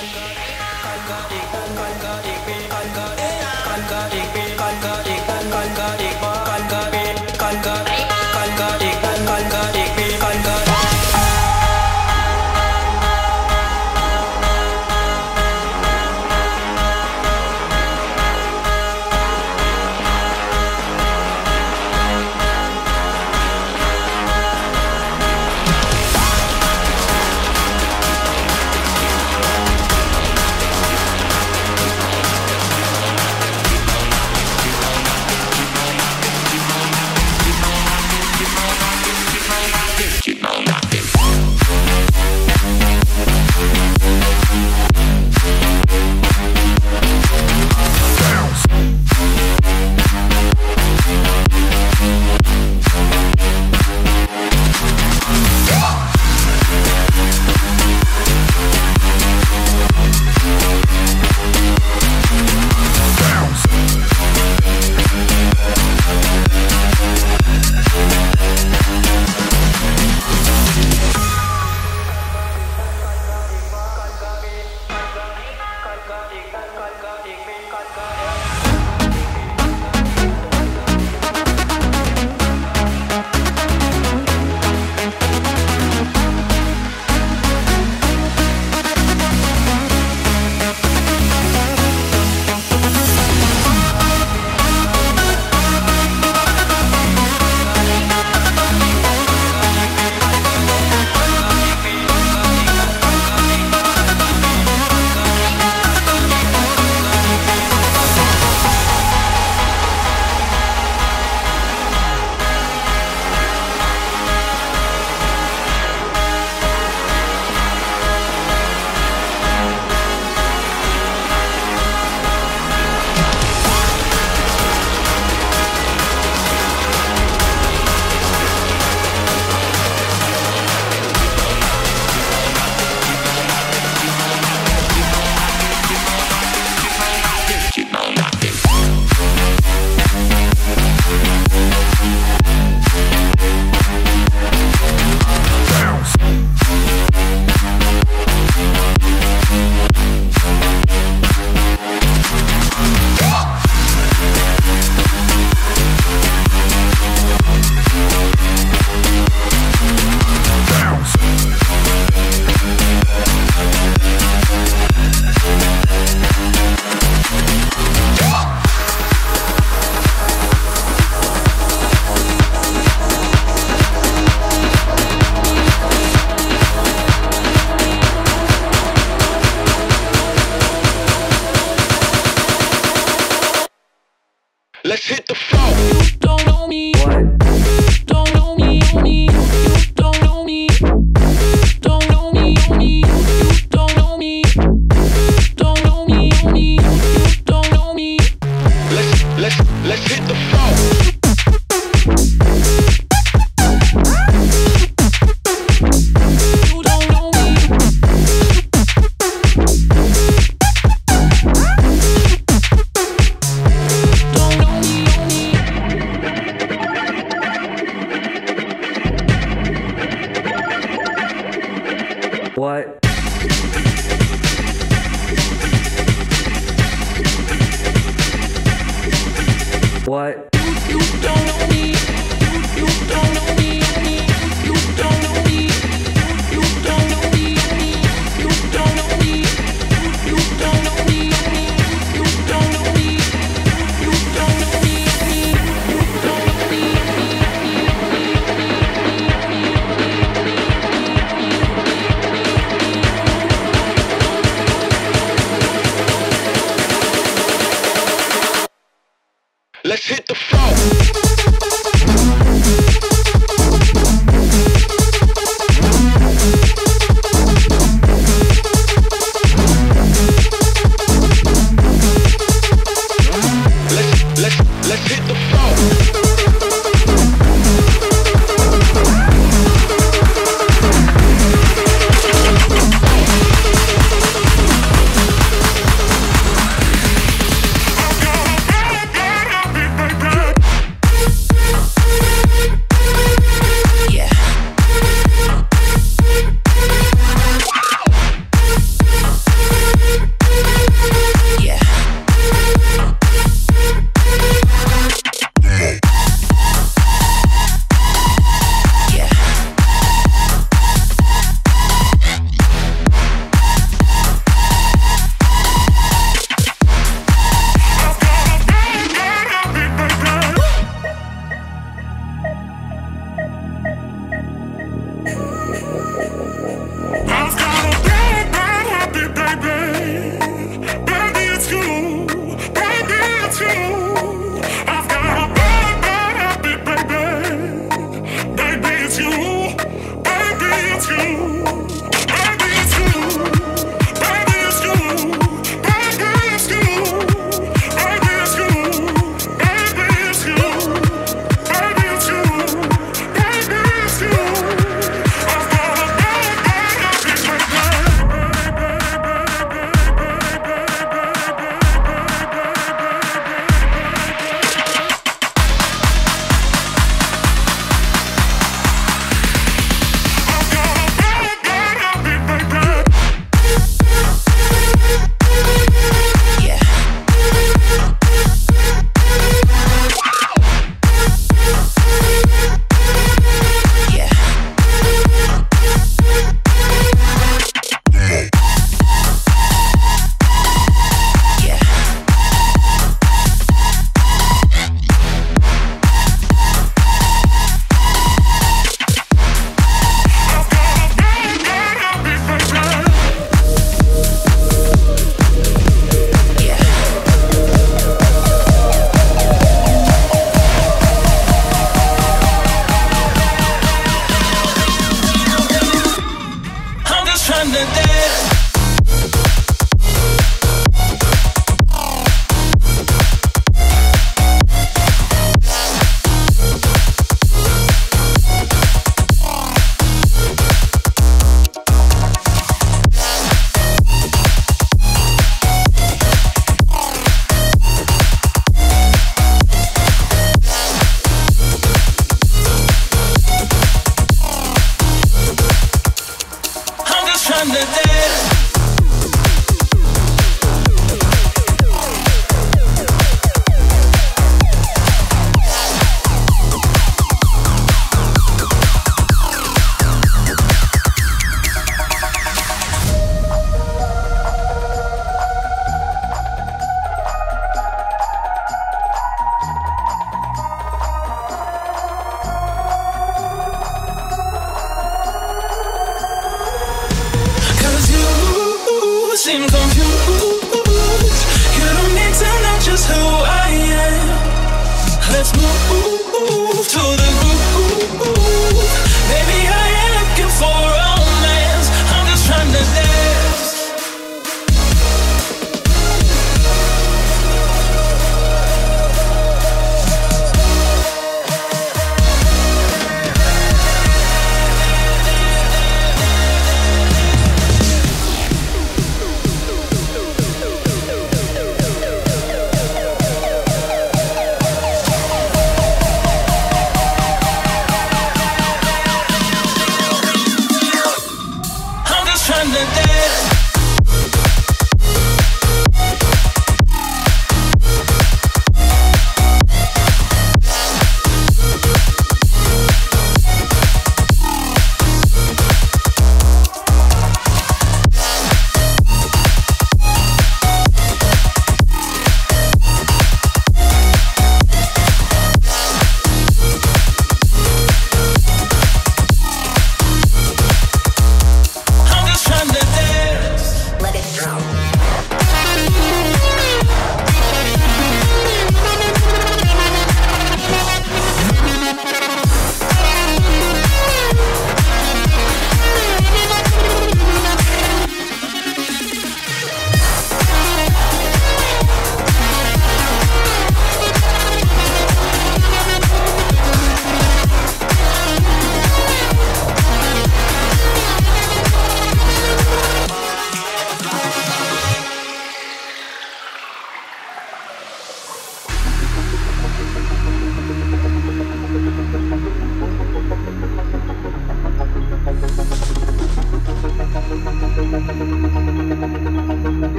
Con có đi, con có đi, con có đi, con có đi, con có đi, con có đi, con có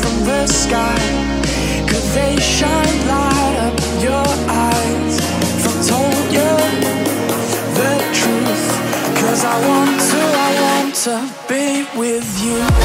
from the sky? Could they shine light up your eyes? From told you the truth. Cause I want to, I want to be with you.